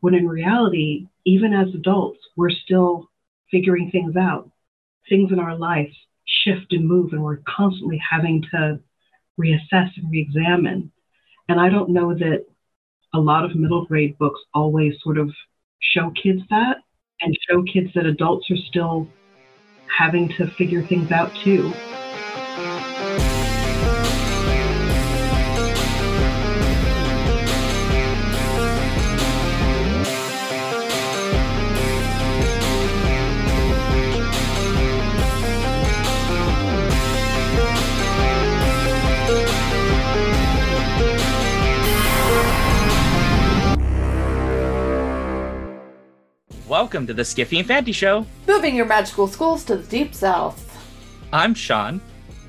when in reality, even as adults, we're still figuring things out. Things in our life shift and move, and we're constantly having to reassess and re examine. And I don't know that a lot of middle grade books always sort of show kids that and show kids that adults are still having to figure things out too. Welcome to the Skiffy and Fanty Show. Moving your magical schools to the deep south. I'm Shaun.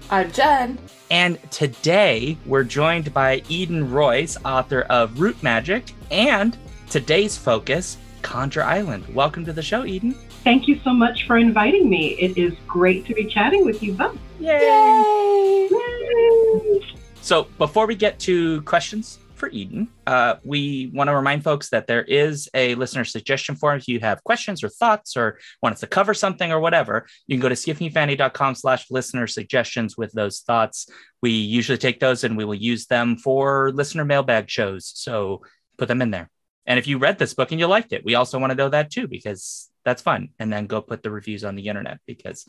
I'm Jen. And today we're joined by Eden Royce, author of Root Magic, and today's focus, Conjure Island. Welcome to the show, Eden. Thank you so much for inviting me. It is great to be chatting with you both. Yay! Yay! Yay! So, before we get to questions, for Eden. Uh, we want to remind folks that there is a listener suggestion form. If you have questions or thoughts or want us to cover something or whatever, you can go to skiffyfanny.com slash listener suggestions with those thoughts. We usually take those and we will use them for listener mailbag shows. So put them in there. And if you read this book and you liked it, we also want to know that too, because that's fun. And then go put the reviews on the internet because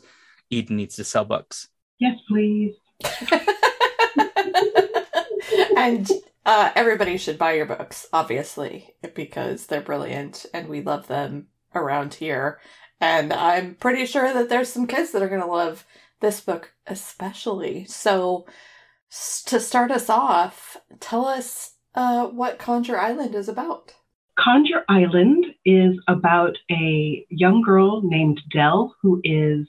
Eden needs to sell books. Yes, please. and uh, everybody should buy your books, obviously, because they're brilliant and we love them around here. And I'm pretty sure that there's some kids that are going to love this book especially. So, to start us off, tell us uh, what Conjure Island is about. Conjure Island is about a young girl named Dell who is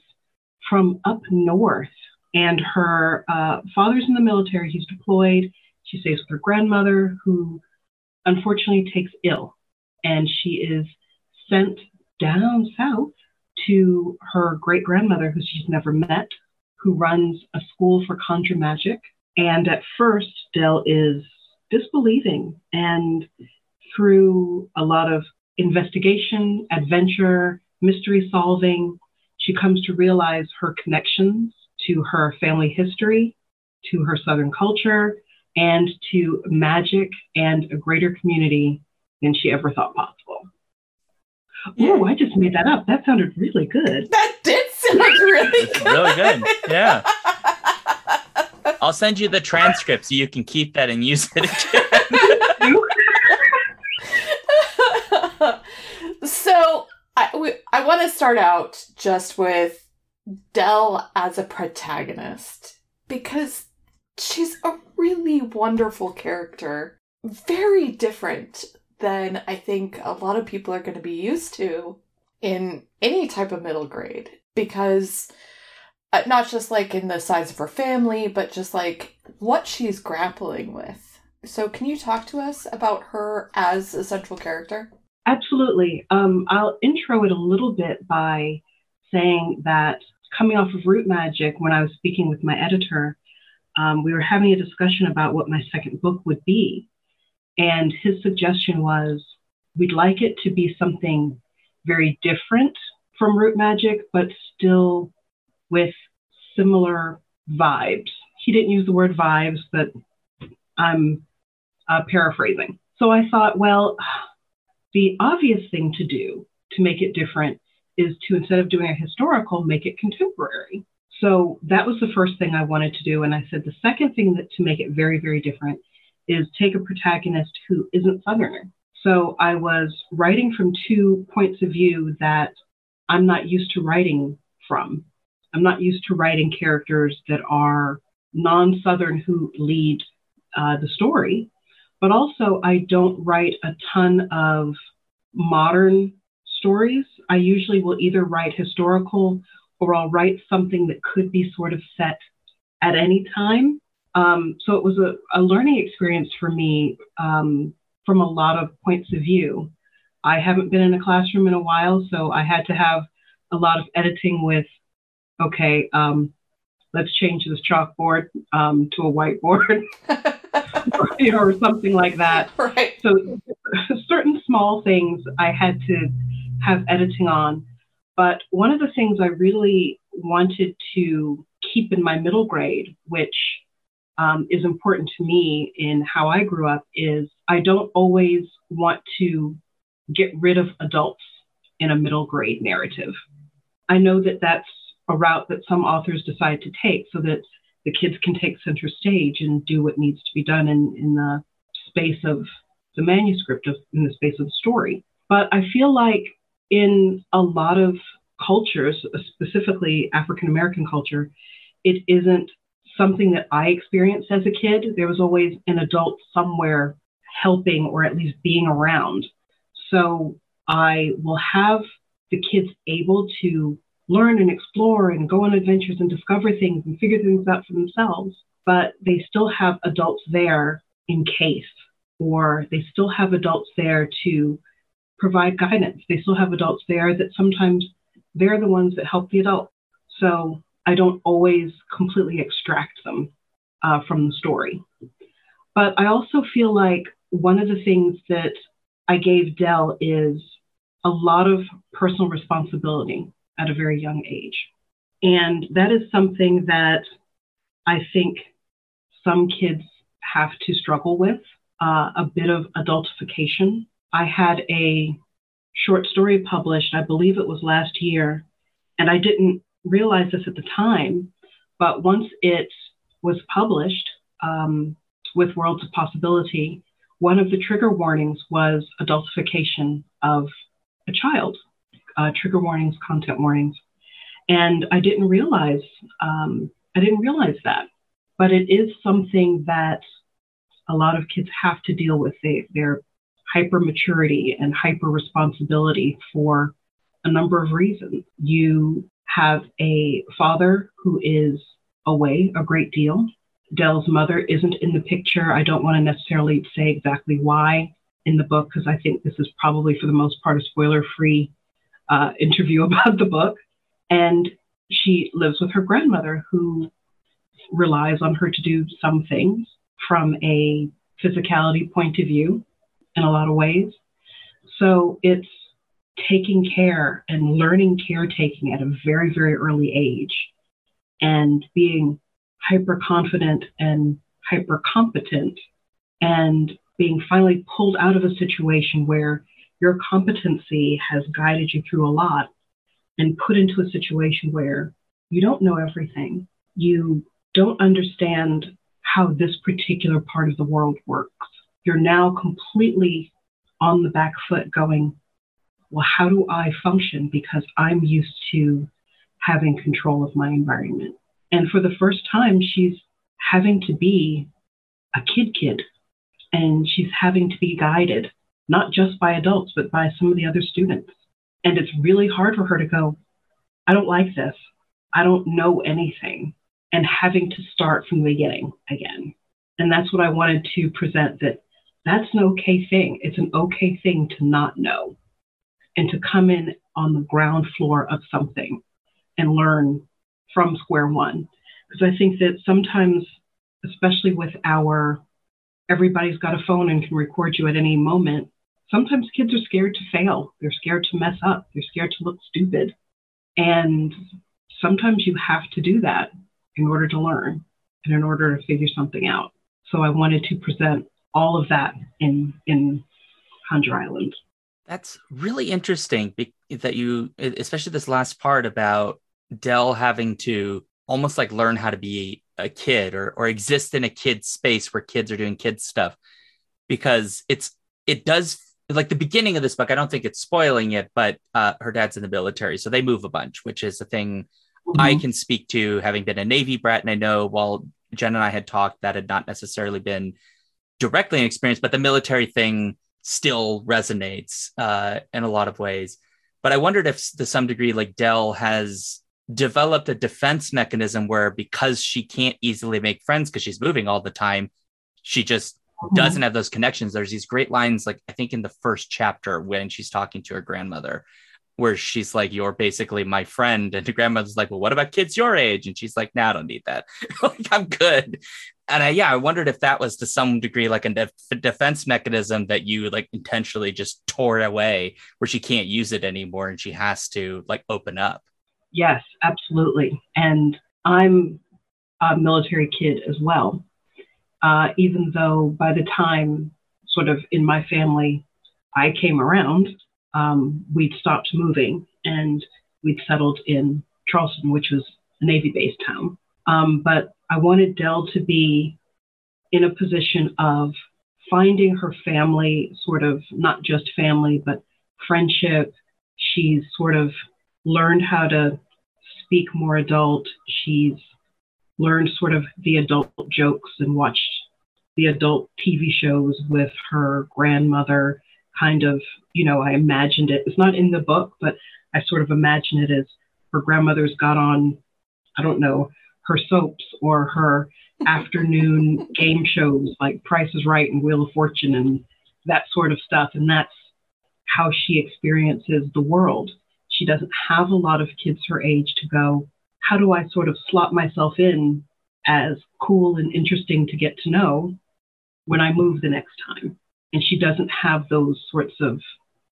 from up north, and her uh, father's in the military. He's deployed. She stays with her grandmother, who unfortunately takes ill, and she is sent down south to her great grandmother, who she's never met, who runs a school for conjure magic. And at first, Dell is disbelieving, and through a lot of investigation, adventure, mystery solving, she comes to realize her connections to her family history, to her Southern culture, and to magic and a greater community than she ever thought possible. Oh, I just made that up. That sounded really good. That did sound really good. really good. Yeah. I'll send you the transcript so you can keep that and use it again. so I, we, I want to start out just with Dell as a protagonist because she's a really wonderful character, very different than I think a lot of people are going to be used to in any type of middle grade because uh, not just like in the size of her family, but just like what she's grappling with. So, can you talk to us about her as a central character? Absolutely. Um, I'll intro it a little bit by saying that coming off of Root Magic, when I was speaking with my editor, um, we were having a discussion about what my second book would be. And his suggestion was we'd like it to be something very different from Root Magic, but still with similar vibes. He didn't use the word vibes, but I'm uh, paraphrasing. So I thought, well, the obvious thing to do to make it different is to, instead of doing a historical, make it contemporary. So that was the first thing I wanted to do. And I said the second thing that to make it very, very different is take a protagonist who isn't Southerner. So I was writing from two points of view that I'm not used to writing from. I'm not used to writing characters that are non Southern who lead uh, the story, but also I don't write a ton of modern stories. I usually will either write historical or I'll write something that could be sort of set at any time. Um, so it was a, a, learning experience for me um, from a lot of points of view. I haven't been in a classroom in a while, so I had to have a lot of editing with, okay, um, let's change this chalkboard um, to a whiteboard. or, or something like that. Right. So certain small things I had to have editing on. But one of the things I really wanted to keep in my middle grade, which um, is important to me in how I grew up, is I don't always want to get rid of adults in a middle grade narrative. I know that that's a route that some authors decide to take so that the kids can take center stage and do what needs to be done in, in the space of the manuscript, of, in the space of the story. But I feel like in a lot of cultures, specifically African American culture, it isn't something that I experienced as a kid. There was always an adult somewhere helping or at least being around. So I will have the kids able to learn and explore and go on adventures and discover things and figure things out for themselves, but they still have adults there in case, or they still have adults there to provide guidance. They still have adults there that sometimes they're the ones that help the adult. So I don't always completely extract them uh, from the story. But I also feel like one of the things that I gave Dell is a lot of personal responsibility at a very young age. And that is something that I think some kids have to struggle with uh, a bit of adultification. I had a short story published, I believe it was last year, and I didn't realize this at the time, but once it was published um, with Worlds of Possibility, one of the trigger warnings was adultification of a child uh, trigger warnings, content warnings. And I didn't realize, um, I didn't realize that. But it is something that a lot of kids have to deal with. They, their hyper maturity and hyper responsibility for a number of reasons. You have a father who is away a great deal. Dell's mother isn't in the picture. I don't want to necessarily say exactly why in the book because I think this is probably for the most part a spoiler free uh, interview about the book. And she lives with her grandmother, who relies on her to do some things from a physicality point of view in a lot of ways. So it's taking care and learning caretaking at a very, very early age and being hyper confident and hyper competent and being finally pulled out of a situation where your competency has guided you through a lot and put into a situation where you don't know everything. You don't understand how this particular part of the world works. You're now completely on the back foot going, well, how do I function? Because I'm used to having control of my environment. And for the first time, she's having to be a kid kid and she's having to be guided not just by adults, but by some of the other students. And it's really hard for her to go, I don't like this. I don't know anything. And having to start from the beginning again. And that's what I wanted to present that that's an okay thing. It's an okay thing to not know and to come in on the ground floor of something and learn from square one. Because I think that sometimes, especially with our everybody's got a phone and can record you at any moment, sometimes kids are scared to fail. They're scared to mess up. They're scared to look stupid. And sometimes you have to do that in order to learn and in order to figure something out. So I wanted to present all of that in in Conjure Island. That's really interesting that you, especially this last part about Dell having to almost like learn how to be a kid or or exist in a kid space where kids are doing kid stuff because it's it does like the beginning of this book, I don't think it's spoiling it, but uh, her dad's in the military, so they move a bunch, which is a thing mm-hmm. I can speak to, having been a Navy brat. And I know while Jen and I had talked, that had not necessarily been directly an experience, but the military thing still resonates uh, in a lot of ways. But I wondered if, to some degree, like Dell has developed a defense mechanism where because she can't easily make friends because she's moving all the time, she just Mm-hmm. doesn't have those connections. There's these great lines, like I think in the first chapter when she's talking to her grandmother, where she's like, You're basically my friend. And the grandmother's like, Well, what about kids your age? And she's like, Nah, I don't need that. like, I'm good. And I, yeah, I wondered if that was to some degree like a def- defense mechanism that you like intentionally just tore away, where she can't use it anymore and she has to like open up. Yes, absolutely. And I'm a military kid as well. Uh, even though by the time, sort of in my family, I came around, um, we'd stopped moving and we'd settled in Charleston, which was a Navy based town. Um, but I wanted Dell to be in a position of finding her family, sort of not just family, but friendship. She's sort of learned how to speak more adult. She's learned sort of the adult jokes and watched the adult TV shows with her grandmother. Kind of, you know, I imagined it. It's not in the book, but I sort of imagine it as her grandmother's got on, I don't know, her soaps or her afternoon game shows like Price is Right and Wheel of Fortune and that sort of stuff. And that's how she experiences the world. She doesn't have a lot of kids her age to go, how do I sort of slot myself in as cool and interesting to get to know when I move the next time? And she doesn't have those sorts of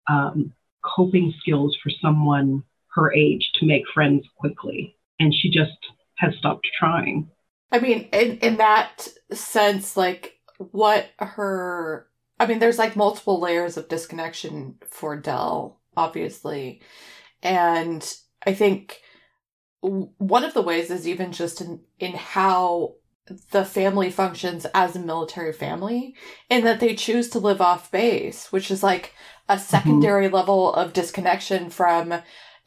um, coping skills for someone her age to make friends quickly. And she just has stopped trying. I mean, in in that sense, like what her I mean, there's like multiple layers of disconnection for Dell, obviously. And I think one of the ways is even just in, in how the family functions as a military family and that they choose to live off base, which is like a mm-hmm. secondary mm-hmm. level of disconnection from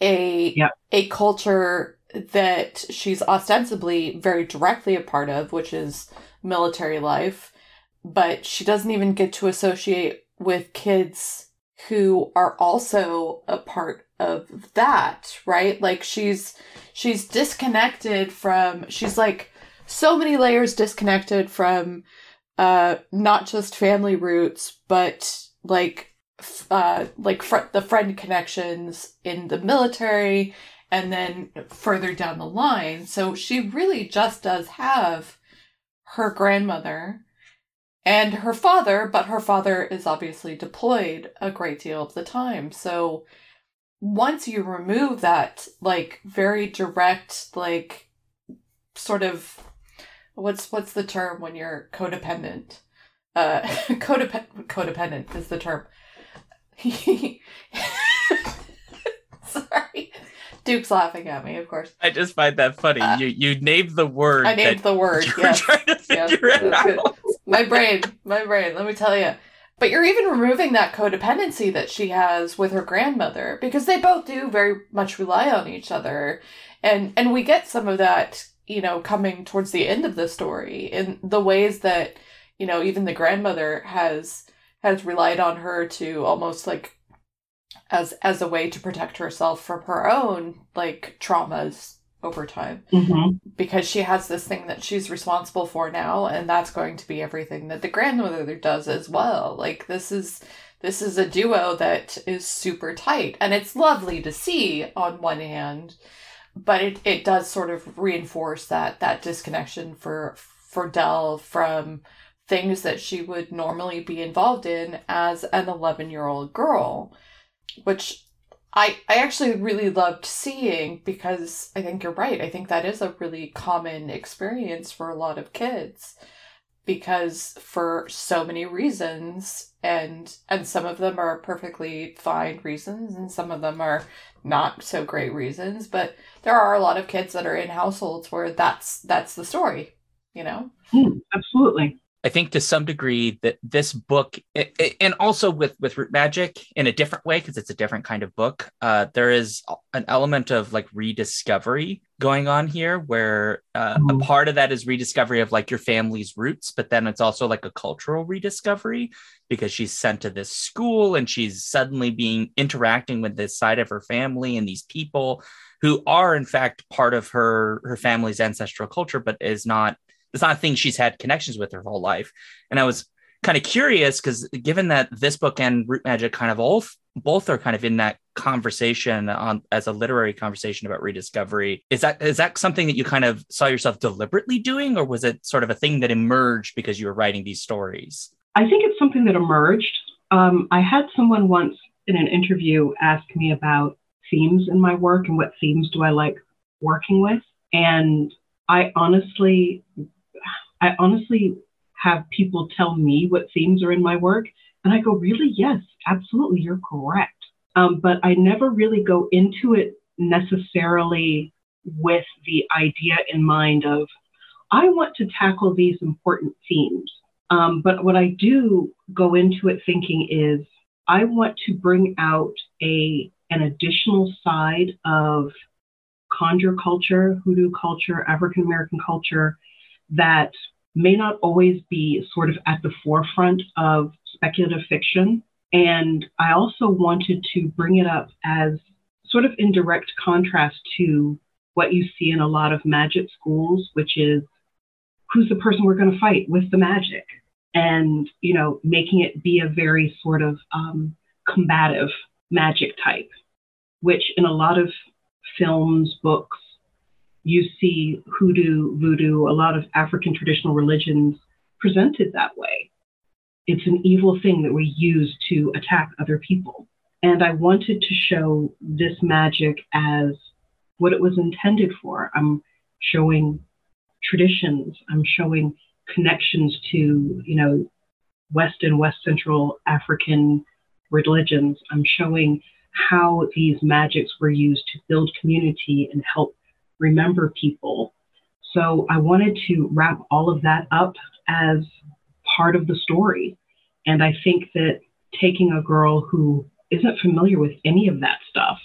a yep. a culture that she's ostensibly very directly a part of, which is military life, but she doesn't even get to associate with kids who are also a part of that, right? Like she's she's disconnected from she's like so many layers disconnected from uh not just family roots, but like uh like fr- the friend connections in the military and then further down the line. So she really just does have her grandmother and her father, but her father is obviously deployed a great deal of the time. So once you remove that, like, very direct, like, sort of what's what's the term when you're codependent? Uh codependent codependent is the term. Duke's laughing at me, of course. I just find that funny. Uh, you you named the word. I named the word. Yes. trying to figure yes, it out. My brain, my brain. Let me tell you. But you're even removing that codependency that she has with her grandmother because they both do very much rely on each other, and and we get some of that, you know, coming towards the end of the story in the ways that, you know, even the grandmother has has relied on her to almost like as as a way to protect herself from her own like traumas over time. Mm-hmm. because she has this thing that she's responsible for now and that's going to be everything that the grandmother does as well. Like this is this is a duo that is super tight and it's lovely to see on one hand but it, it does sort of reinforce that that disconnection for for Dell from things that she would normally be involved in as an 11 year old girl which I I actually really loved seeing because I think you're right. I think that is a really common experience for a lot of kids because for so many reasons and and some of them are perfectly fine reasons and some of them are not so great reasons, but there are a lot of kids that are in households where that's that's the story, you know? Mm, absolutely. I think to some degree that this book, and also with with root magic in a different way because it's a different kind of book, uh, there is an element of like rediscovery going on here, where uh, mm-hmm. a part of that is rediscovery of like your family's roots, but then it's also like a cultural rediscovery because she's sent to this school and she's suddenly being interacting with this side of her family and these people who are in fact part of her her family's ancestral culture, but is not it's not a thing she's had connections with her whole life. And I was kind of curious because given that this book and root magic kind of all both are kind of in that conversation on as a literary conversation about rediscovery is that is that something that you kind of saw yourself deliberately doing or was it sort of a thing that emerged because you were writing these stories? I think it's something that emerged. Um, i had someone once in an interview ask me about themes in my work and what themes do i like working with. And i honestly i honestly have people tell me what themes are in my work and i go really yes absolutely you're correct um, but I never really go into it necessarily with the idea in mind of, I want to tackle these important themes. Um, but what I do go into it thinking is, I want to bring out a an additional side of conjure culture, hoodoo culture, African American culture that may not always be sort of at the forefront of speculative fiction, and I also wanted to bring it up as sort of in direct contrast to what you see in a lot of magic schools, which is who's the person we're going to fight with the magic? And, you know, making it be a very sort of um, combative magic type, which in a lot of films, books, you see hoodoo, voodoo, a lot of African traditional religions presented that way. It's an evil thing that we use to attack other people. And I wanted to show this magic as what it was intended for. I'm showing traditions, I'm showing connections to, you know, West and West Central African religions. I'm showing how these magics were used to build community and help remember people. So I wanted to wrap all of that up as part of the story. And I think that taking a girl who isn't familiar with any of that stuff,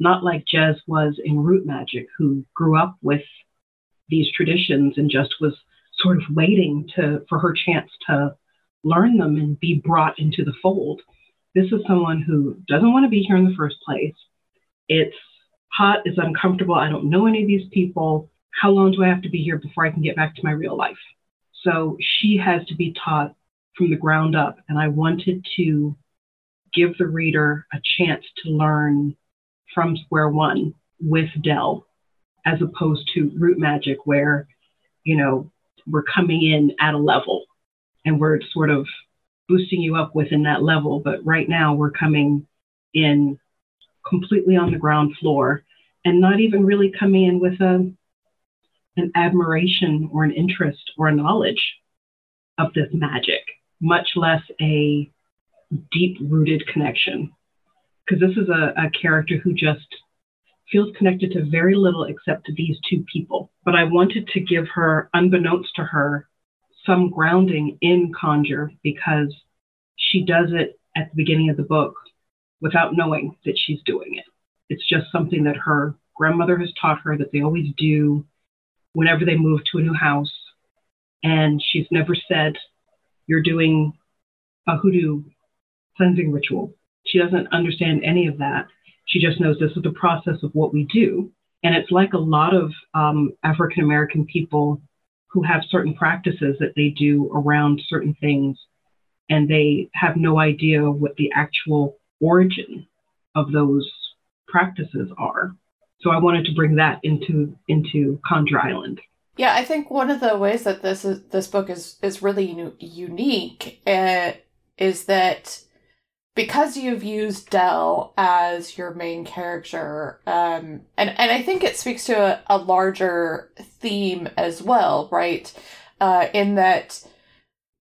not like Jez was in Root Magic, who grew up with these traditions and just was sort of waiting to for her chance to learn them and be brought into the fold. This is someone who doesn't want to be here in the first place. It's hot, it's uncomfortable. I don't know any of these people. How long do I have to be here before I can get back to my real life? So she has to be taught from the ground up. And I wanted to give the reader a chance to learn from square one with Dell, as opposed to root magic, where, you know, we're coming in at a level and we're sort of boosting you up within that level. But right now we're coming in completely on the ground floor and not even really coming in with a an admiration or an interest or a knowledge of this magic, much less a deep rooted connection. Because this is a, a character who just feels connected to very little except to these two people. But I wanted to give her, unbeknownst to her, some grounding in conjure because she does it at the beginning of the book without knowing that she's doing it. It's just something that her grandmother has taught her that they always do whenever they move to a new house. And she's never said, You're doing a hoodoo cleansing ritual. She doesn't understand any of that. She just knows this is the process of what we do. And it's like a lot of um, African American people who have certain practices that they do around certain things, and they have no idea what the actual origin of those practices are. So I wanted to bring that into into Conjure Island. Yeah, I think one of the ways that this is this book is is really unique uh, is that because you've used Dell as your main character, um, and and I think it speaks to a, a larger theme as well, right? Uh, in that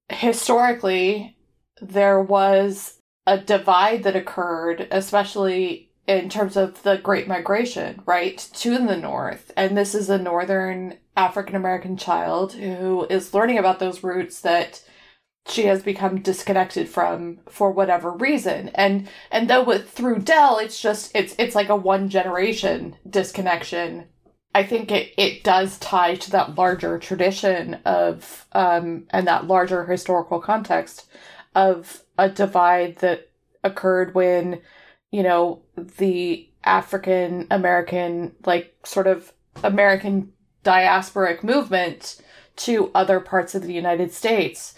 historically there was a divide that occurred, especially in terms of the Great Migration, right, to the north, and this is a northern African American child who is learning about those roots that she has become disconnected from for whatever reason. And and though with through dell it's just it's it's like a one generation disconnection. I think it it does tie to that larger tradition of um and that larger historical context of a divide that occurred when you know the african american like sort of american diasporic movement to other parts of the united states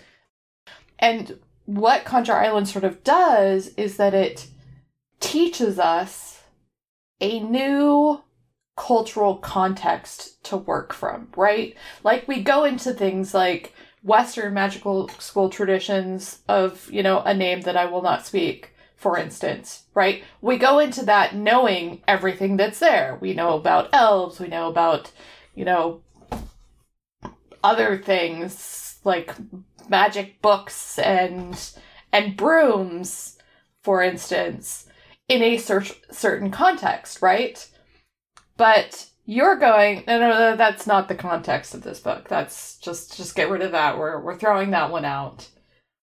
and what Conjure Island sort of does is that it teaches us a new cultural context to work from, right? Like we go into things like Western magical school traditions of, you know, a name that I will not speak, for instance, right? We go into that knowing everything that's there. We know about elves, we know about, you know, other things like magic books and and brooms, for instance, in a cer- certain context, right? But you're going no, no that's not the context of this book that's just just get rid of that we're we're throwing that one out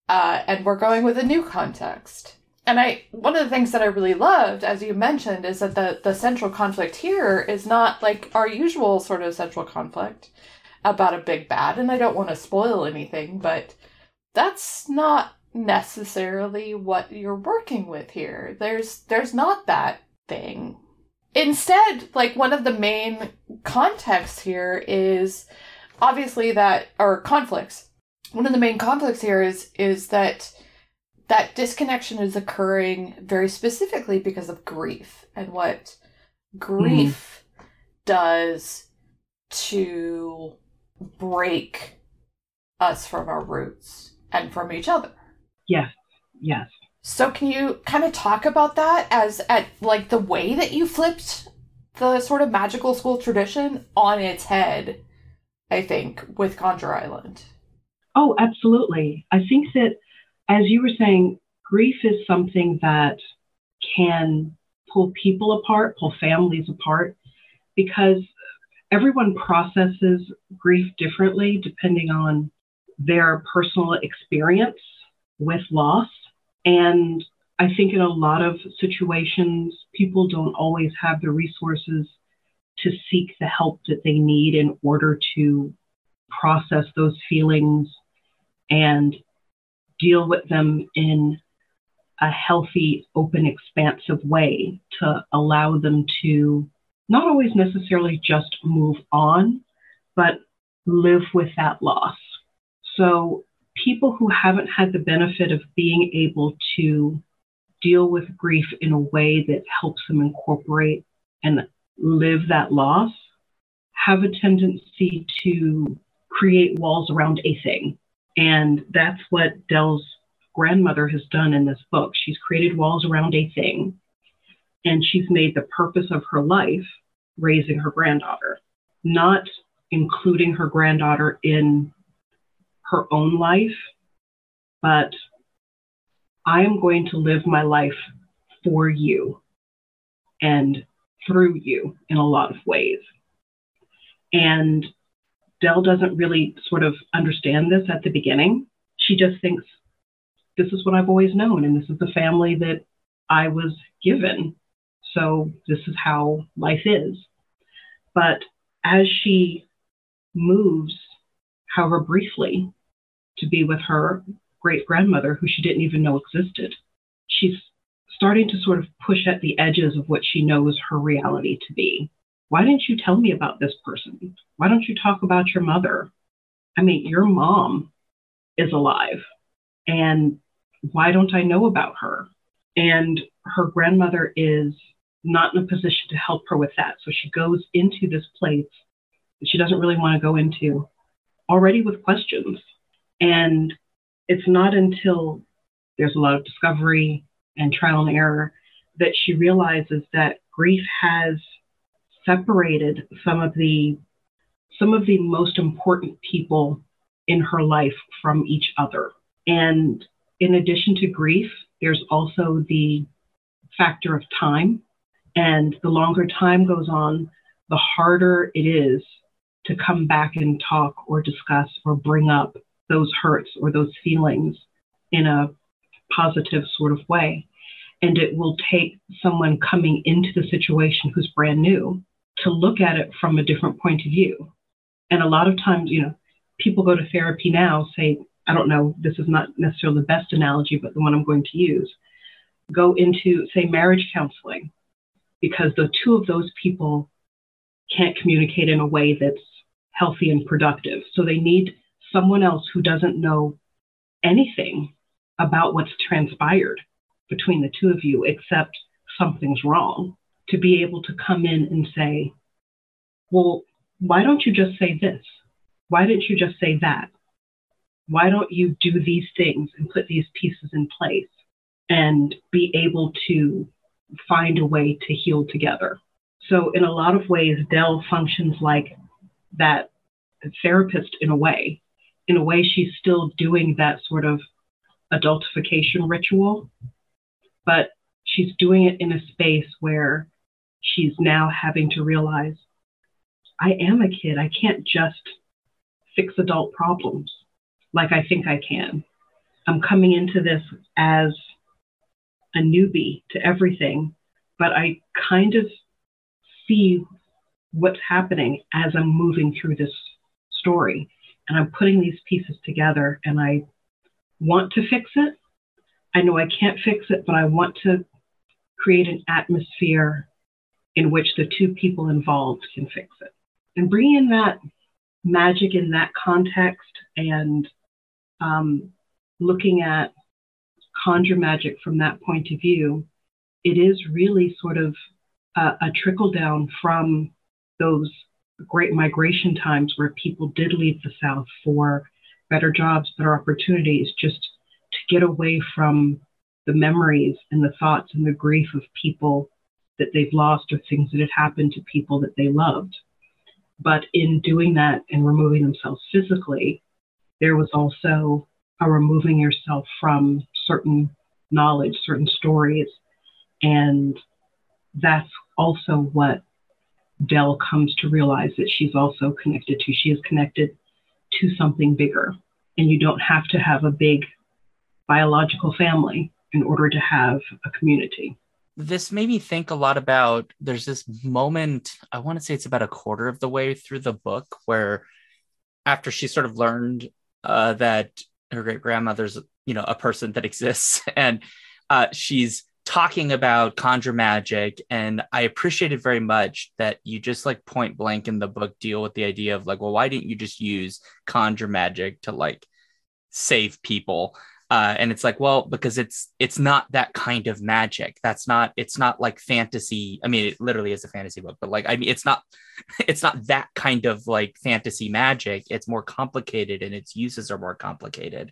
uh, and we're going with a new context and i one of the things that i really loved as you mentioned is that the the central conflict here is not like our usual sort of central conflict about a big bad and i don't want to spoil anything but that's not necessarily what you're working with here there's there's not that thing Instead, like one of the main contexts here is obviously that or conflicts. One of the main conflicts here is is that that disconnection is occurring very specifically because of grief and what grief mm. does to break us from our roots and from each other. Yes. Yes. So can you kind of talk about that as at like the way that you flipped the sort of magical school tradition on its head, I think, with Conjure Island? Oh, absolutely. I think that as you were saying, grief is something that can pull people apart, pull families apart, because everyone processes grief differently depending on their personal experience with loss. And I think in a lot of situations, people don't always have the resources to seek the help that they need in order to process those feelings and deal with them in a healthy, open, expansive way to allow them to not always necessarily just move on, but live with that loss. So people who haven't had the benefit of being able to deal with grief in a way that helps them incorporate and live that loss have a tendency to create walls around a thing. And that's what Dell's grandmother has done in this book. She's created walls around a thing, and she's made the purpose of her life raising her granddaughter, not including her granddaughter in her own life, but I am going to live my life for you and through you in a lot of ways. And Dell doesn't really sort of understand this at the beginning. She just thinks, this is what I've always known, and this is the family that I was given. So this is how life is. But as she moves, however briefly, to be with her great grandmother, who she didn't even know existed. She's starting to sort of push at the edges of what she knows her reality to be. Why didn't you tell me about this person? Why don't you talk about your mother? I mean, your mom is alive. And why don't I know about her? And her grandmother is not in a position to help her with that. So she goes into this place that she doesn't really want to go into already with questions. And it's not until there's a lot of discovery and trial and error that she realizes that grief has separated some of the some of the most important people in her life from each other. And in addition to grief, there's also the factor of time. And the longer time goes on, the harder it is to come back and talk or discuss or bring up those hurts or those feelings in a positive sort of way. And it will take someone coming into the situation who's brand new to look at it from a different point of view. And a lot of times, you know, people go to therapy now, say, I don't know, this is not necessarily the best analogy, but the one I'm going to use. Go into, say, marriage counseling, because the two of those people can't communicate in a way that's healthy and productive. So they need someone else who doesn't know anything about what's transpired between the two of you except something's wrong, to be able to come in and say, well, why don't you just say this? Why didn't you just say that? Why don't you do these things and put these pieces in place and be able to find a way to heal together? So, in a lot of ways, Dell functions like that therapist in a way. In a way, she's still doing that sort of adultification ritual, but she's doing it in a space where she's now having to realize I am a kid. I can't just fix adult problems like I think I can. I'm coming into this as a newbie to everything, but I kind of see what's happening as I'm moving through this story. And I'm putting these pieces together and I want to fix it. I know I can't fix it, but I want to create an atmosphere in which the two people involved can fix it. And bringing in that magic in that context and um, looking at conjure magic from that point of view, it is really sort of a, a trickle down from those great migration times where people did leave the South for better jobs, better opportunities, just to get away from the memories and the thoughts and the grief of people that they've lost or things that had happened to people that they loved. But in doing that and removing themselves physically, there was also a removing yourself from certain knowledge, certain stories. And that's also what Dell comes to realize that she's also connected to. She is connected to something bigger. And you don't have to have a big biological family in order to have a community. This made me think a lot about there's this moment, I want to say it's about a quarter of the way through the book, where after she sort of learned uh, that her great grandmother's, you know, a person that exists, and uh, she's talking about conjure magic and i appreciated very much that you just like point blank in the book deal with the idea of like well why didn't you just use conjure magic to like save people uh, and it's like well because it's it's not that kind of magic. That's not it's not like fantasy. I mean it literally is a fantasy book but like i mean it's not it's not that kind of like fantasy magic. It's more complicated and its uses are more complicated.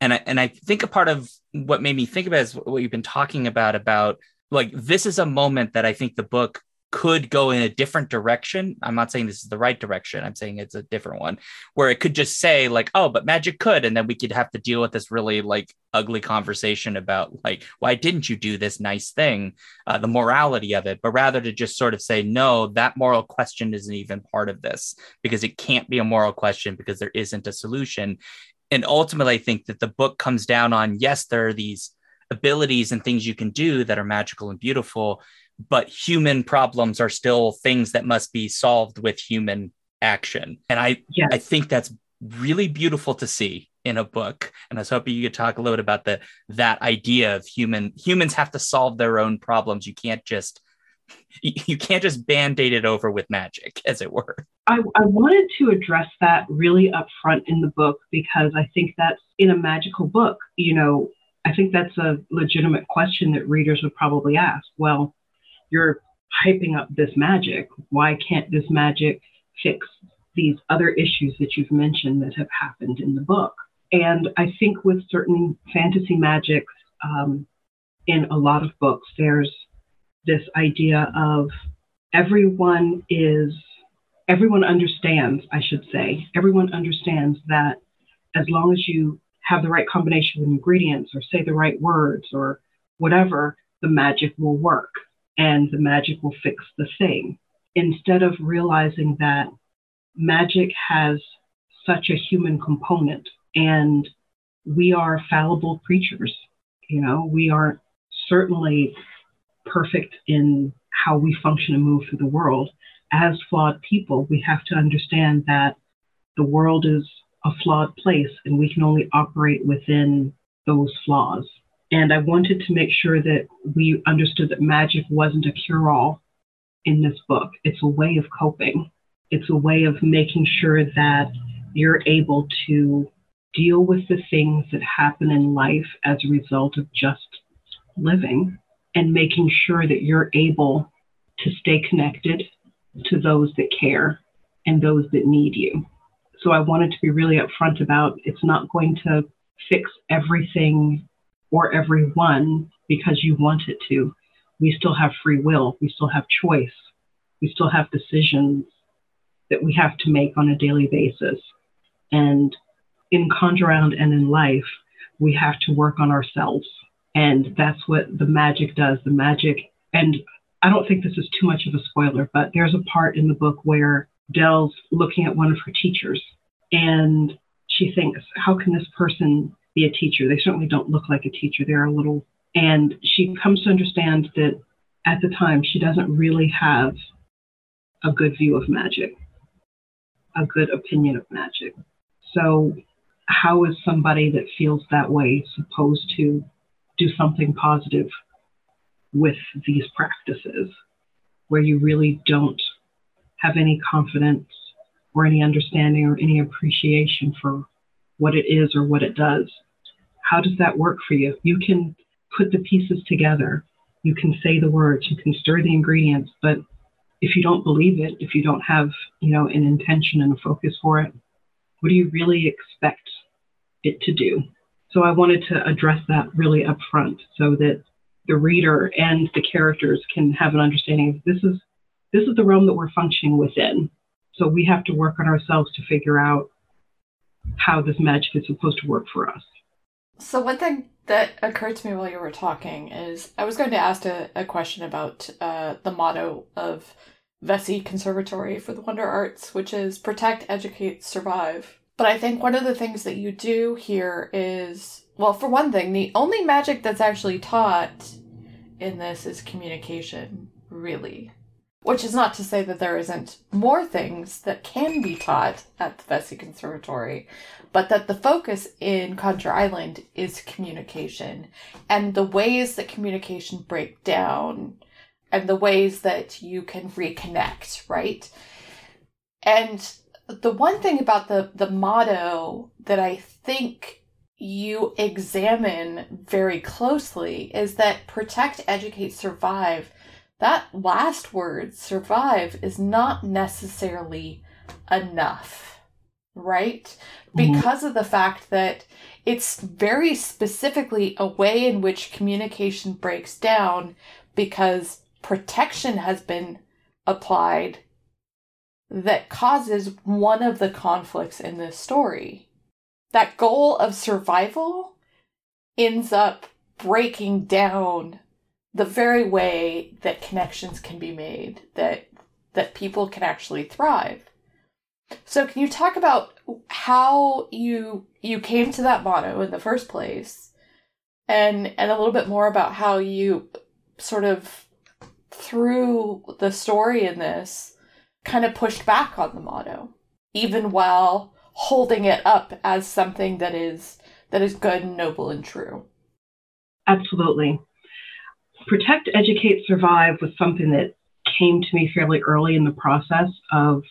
And I and I think a part of what made me think about is what you've been talking about about like this is a moment that I think the book could go in a different direction. I'm not saying this is the right direction. I'm saying it's a different one where it could just say like, oh, but magic could, and then we could have to deal with this really like ugly conversation about like why didn't you do this nice thing, uh, the morality of it, but rather to just sort of say no, that moral question isn't even part of this because it can't be a moral question because there isn't a solution and ultimately, I think that the book comes down on yes, there are these abilities and things you can do that are magical and beautiful, but human problems are still things that must be solved with human action. And I, yes. I think that's really beautiful to see in a book. And I was hoping you could talk a little bit about the that idea of human humans have to solve their own problems. You can't just you can't just band-aid it over with magic, as it were. I, I wanted to address that really up front in the book because I think that's in a magical book, you know, I think that's a legitimate question that readers would probably ask. Well, you're hyping up this magic. Why can't this magic fix these other issues that you've mentioned that have happened in the book? And I think with certain fantasy magics um, in a lot of books, there's this idea of everyone is, everyone understands, I should say, everyone understands that as long as you have the right combination of ingredients or say the right words or whatever, the magic will work and the magic will fix the thing. Instead of realizing that magic has such a human component and we are fallible creatures. You know, we aren't certainly perfect in how we function and move through the world. As flawed people, we have to understand that the world is a flawed place and we can only operate within those flaws. And I wanted to make sure that we understood that magic wasn't a cure all in this book. It's a way of coping, it's a way of making sure that you're able to deal with the things that happen in life as a result of just living and making sure that you're able to stay connected to those that care and those that need you. So I wanted to be really upfront about it's not going to fix everything or everyone because you want it to. We still have free will, we still have choice, we still have decisions that we have to make on a daily basis. And in Conjure Island and in life, we have to work on ourselves. And that's what the magic does. The magic, and I don't think this is too much of a spoiler, but there's a part in the book where Dell's looking at one of her teachers and she thinks, how can this person be a teacher? They certainly don't look like a teacher. They're a little, and she comes to understand that at the time she doesn't really have a good view of magic, a good opinion of magic. So, how is somebody that feels that way supposed to do something positive with these practices where you really don't have any confidence or any understanding or any appreciation for what it is or what it does? How does that work for you? You can put the pieces together, you can say the words, you can stir the ingredients, but if you don't believe it, if you don't have, you know, an intention and a focus for it, what do you really expect it to do? So I wanted to address that really up front so that the reader and the characters can have an understanding of this is this is the realm that we're functioning within. So we have to work on ourselves to figure out how this magic is supposed to work for us. So one thing that occurred to me while you were talking is I was going to ask a, a question about uh, the motto of Vesey Conservatory for the Wonder Arts, which is protect, educate, survive. But I think one of the things that you do here is, well, for one thing, the only magic that's actually taught in this is communication, really. Which is not to say that there isn't more things that can be taught at the Vesey Conservatory, but that the focus in Conjure Island is communication and the ways that communication break down and the ways that you can reconnect, right? And the one thing about the the motto that I think you examine very closely is that protect, educate, survive. That last word, survive, is not necessarily enough, right? Mm-hmm. Because of the fact that it's very specifically a way in which communication breaks down because protection has been applied that causes one of the conflicts in this story. That goal of survival ends up breaking down the very way that connections can be made, that that people can actually thrive. So can you talk about how you you came to that motto in the first place and and a little bit more about how you sort of through the story in this kind of pushed back on the motto, even while holding it up as something that is that is good and noble and true. Absolutely. Protect, educate, survive was something that came to me fairly early in the process of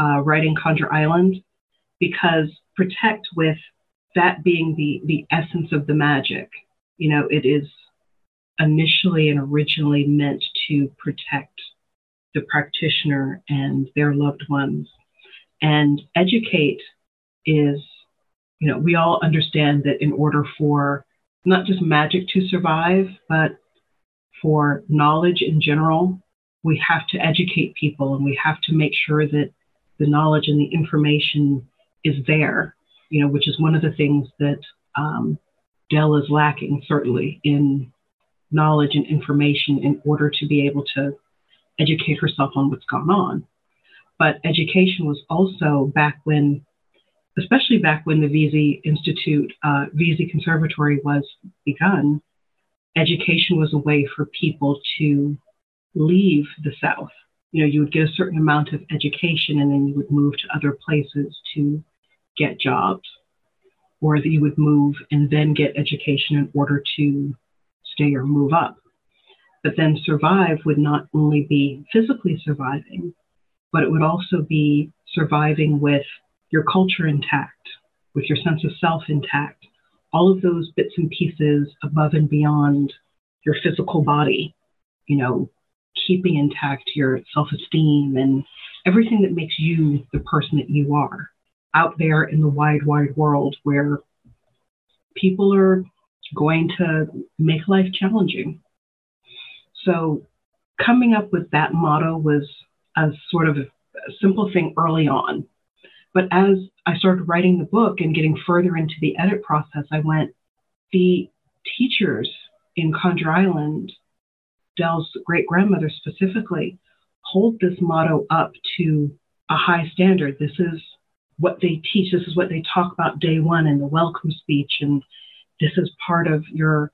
uh, writing Conjure Island because protect with that being the the essence of the magic you know it is initially and originally meant to protect the practitioner and their loved ones. And educate is, you know, we all understand that in order for not just magic to survive, but for knowledge in general, we have to educate people and we have to make sure that the knowledge and the information is there, you know, which is one of the things that um, Dell is lacking, certainly, in knowledge and information in order to be able to educate herself on what's going on. But education was also back when, especially back when the Vesey Institute, uh, Vesey Conservatory was begun, education was a way for people to leave the South. You know, you would get a certain amount of education and then you would move to other places to get jobs, or that you would move and then get education in order to stay or move up. But then survive would not only be physically surviving, but it would also be surviving with your culture intact, with your sense of self intact, all of those bits and pieces above and beyond your physical body, you know, keeping intact your self esteem and everything that makes you the person that you are out there in the wide, wide world where people are going to make life challenging. So, coming up with that motto was a sort of a simple thing early on. But as I started writing the book and getting further into the edit process, I went, the teachers in Conjure Island, Dell's great grandmother specifically, hold this motto up to a high standard. This is what they teach. This is what they talk about day one in the welcome speech. And this is part of your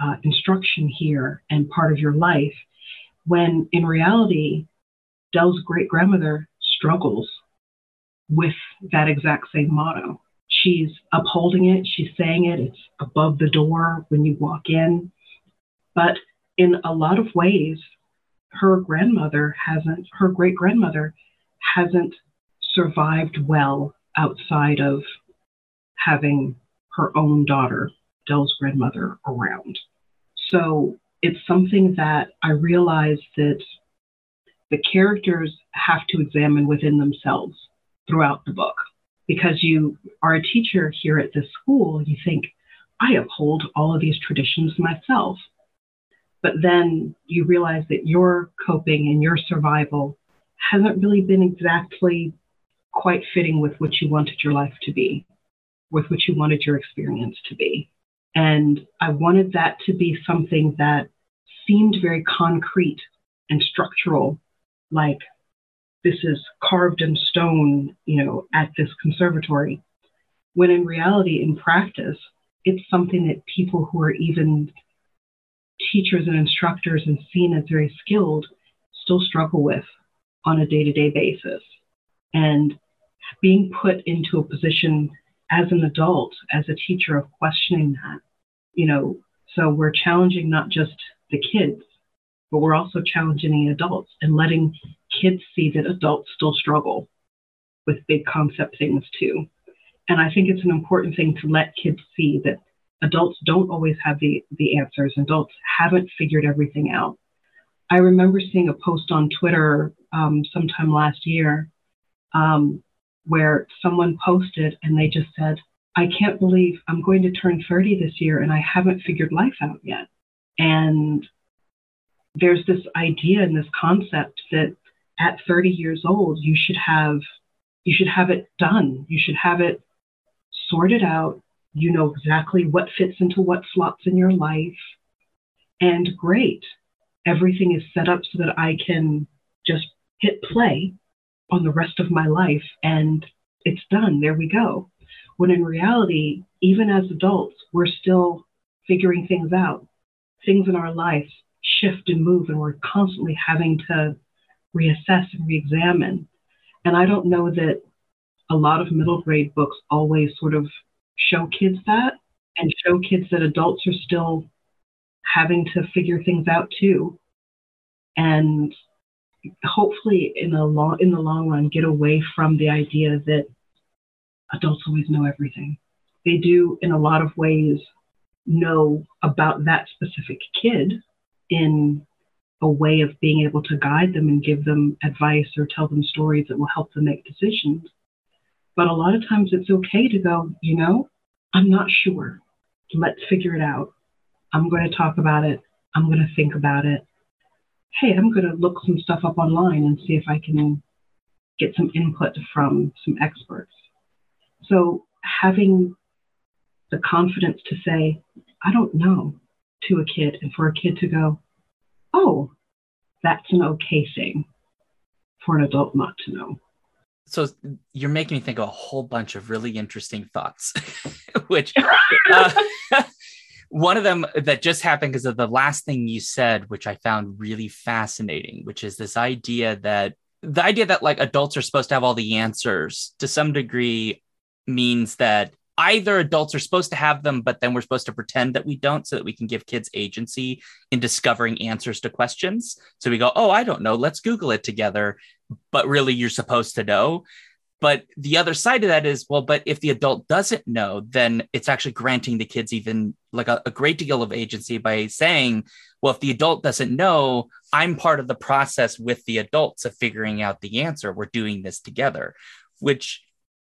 uh, instruction here and part of your life. When in reality, Dell's great grandmother struggles with that exact same motto. She's upholding it, she's saying it, it's above the door when you walk in. But in a lot of ways, her grandmother hasn't, her great grandmother hasn't survived well outside of having her own daughter, Dell's grandmother, around. So it's something that I realized that the characters have to examine within themselves throughout the book because you are a teacher here at this school. You think, I uphold all of these traditions myself. But then you realize that your coping and your survival hasn't really been exactly quite fitting with what you wanted your life to be, with what you wanted your experience to be. And I wanted that to be something that seemed very concrete and structural, like this is carved in stone, you know, at this conservatory. When in reality, in practice, it's something that people who are even teachers and instructors and seen as very skilled still struggle with on a day to day basis. And being put into a position as an adult, as a teacher, of questioning that, you know, so we're challenging not just the kids, but we're also challenging the adults and letting kids see that adults still struggle with big concept things too. And I think it's an important thing to let kids see that adults don't always have the, the answers. Adults haven't figured everything out. I remember seeing a post on Twitter um, sometime last year um, where someone posted and they just said, I can't believe I'm going to turn 30 this year and I haven't figured life out yet. And there's this idea and this concept that at 30 years old you should have you should have it done. You should have it sorted out. You know exactly what fits into what slots in your life. And great everything is set up so that i can just hit play on the rest of my life and it's done. There we go. When in reality even as adults we're still figuring things out. Things in our life shift and move and we're constantly having to reassess and re-examine. And I don't know that a lot of middle grade books always sort of show kids that and show kids that adults are still having to figure things out too. And hopefully in the long in the long run get away from the idea that adults always know everything. They do in a lot of ways know about that specific kid in a way of being able to guide them and give them advice or tell them stories that will help them make decisions. But a lot of times it's okay to go, you know, I'm not sure. Let's figure it out. I'm going to talk about it. I'm going to think about it. Hey, I'm going to look some stuff up online and see if I can get some input from some experts. So having the confidence to say, I don't know to a kid and for a kid to go, oh, that's an okay thing for an adult not to know. So you're making me think of a whole bunch of really interesting thoughts, which uh, one of them that just happened because of the last thing you said, which I found really fascinating, which is this idea that the idea that like adults are supposed to have all the answers to some degree means that either adults are supposed to have them, but then we're supposed to pretend that we don't so that we can give kids agency in discovering answers to questions. So we go, oh, I don't know, let's Google it together. But really, you're supposed to know. but the other side of that is well but if the adult doesn't know then it's actually granting the kids even like a, a, great deal of agency by saying well if the adult doesn't know i'm part of the process with the adults of figuring out the answer we're doing this together which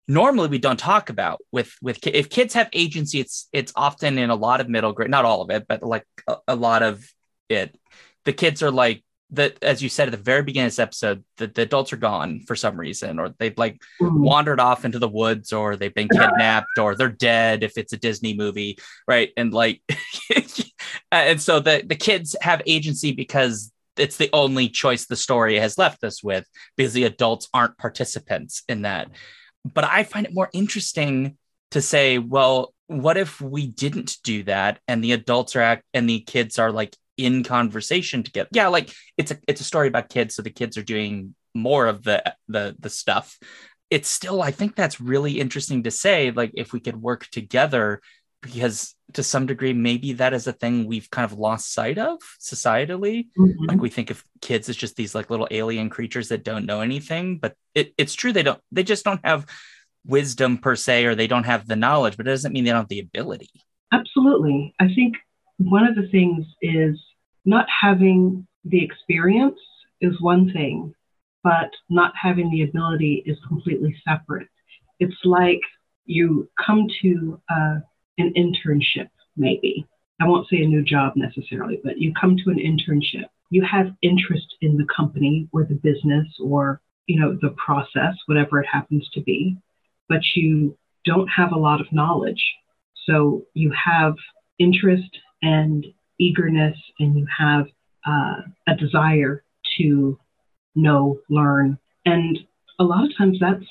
normally we don't talk about with with if kids have agency it's it's often in a lot of middle grade not all of it but like a, a lot of it the kids are like that as you said at the very beginning of this episode, the, the adults are gone for some reason, or they've like mm-hmm. wandered off into the woods, or they've been kidnapped, or they're dead if it's a Disney movie, right? And like, and so the the kids have agency because it's the only choice the story has left us with because the adults aren't participants in that. But I find it more interesting to say, well, what if we didn't do that and the adults are act and the kids are like in conversation together. Yeah, like it's a it's a story about kids, so the kids are doing more of the the the stuff. It's still, I think that's really interesting to say. Like if we could work together, because to some degree, maybe that is a thing we've kind of lost sight of societally. Mm-hmm. Like we think of kids as just these like little alien creatures that don't know anything, but it, it's true they don't. They just don't have wisdom per se, or they don't have the knowledge, but it doesn't mean they don't have the ability. Absolutely, I think one of the things is not having the experience is one thing, but not having the ability is completely separate. It's like you come to uh, an internship, maybe. I won't say a new job necessarily, but you come to an internship. You have interest in the company or the business or you know the process, whatever it happens to be, but you don't have a lot of knowledge. So you have interest and eagerness and you have uh, a desire to know, learn. And a lot of times that's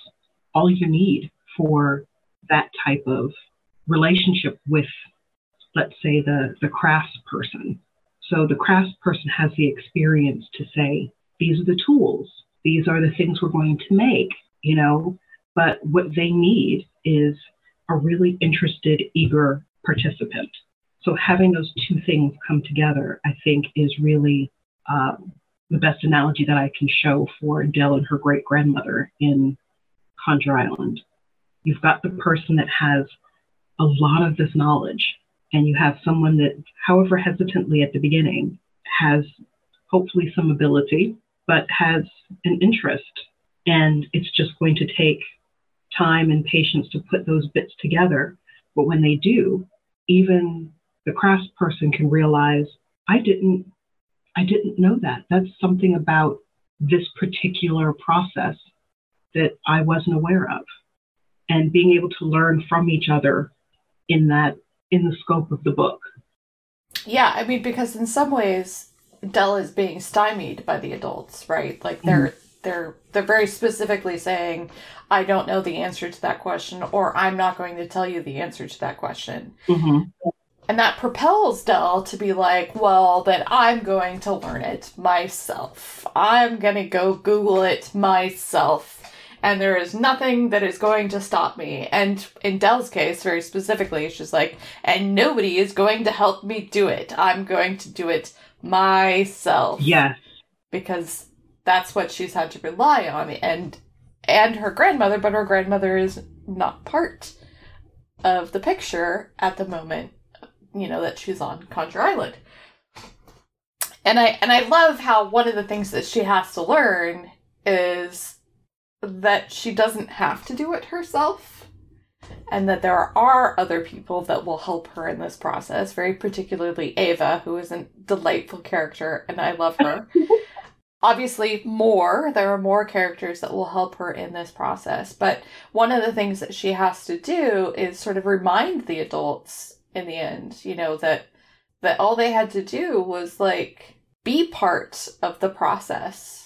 all you need for that type of relationship with, let's say, the, the crafts person. So the crafts person has the experience to say, these are the tools, these are the things we're going to make, you know, but what they need is a really interested, eager participant so having those two things come together, I think, is really um, the best analogy that I can show for Dell and her great grandmother in Conjure Island. You've got the person that has a lot of this knowledge, and you have someone that, however hesitantly at the beginning, has hopefully some ability, but has an interest. And it's just going to take time and patience to put those bits together. But when they do, even the crafts person can realize I didn't I didn't know that. That's something about this particular process that I wasn't aware of. And being able to learn from each other in that in the scope of the book. Yeah, I mean because in some ways Dell is being stymied by the adults, right? Like they're mm-hmm. they're they're very specifically saying, I don't know the answer to that question, or I'm not going to tell you the answer to that question. Mm-hmm. And that propels Dell to be like, well, then I'm going to learn it myself. I'm going to go Google it myself. And there is nothing that is going to stop me. And in Dell's case, very specifically, she's like, and nobody is going to help me do it. I'm going to do it myself. Yes. Because that's what she's had to rely on. And and her grandmother, but her grandmother is not part of the picture at the moment you know that she's on Conjure Island. And I and I love how one of the things that she has to learn is that she doesn't have to do it herself and that there are other people that will help her in this process, very particularly Ava, who is a delightful character and I love her. Obviously, more, there are more characters that will help her in this process, but one of the things that she has to do is sort of remind the adults in the end, you know, that that all they had to do was like be part of the process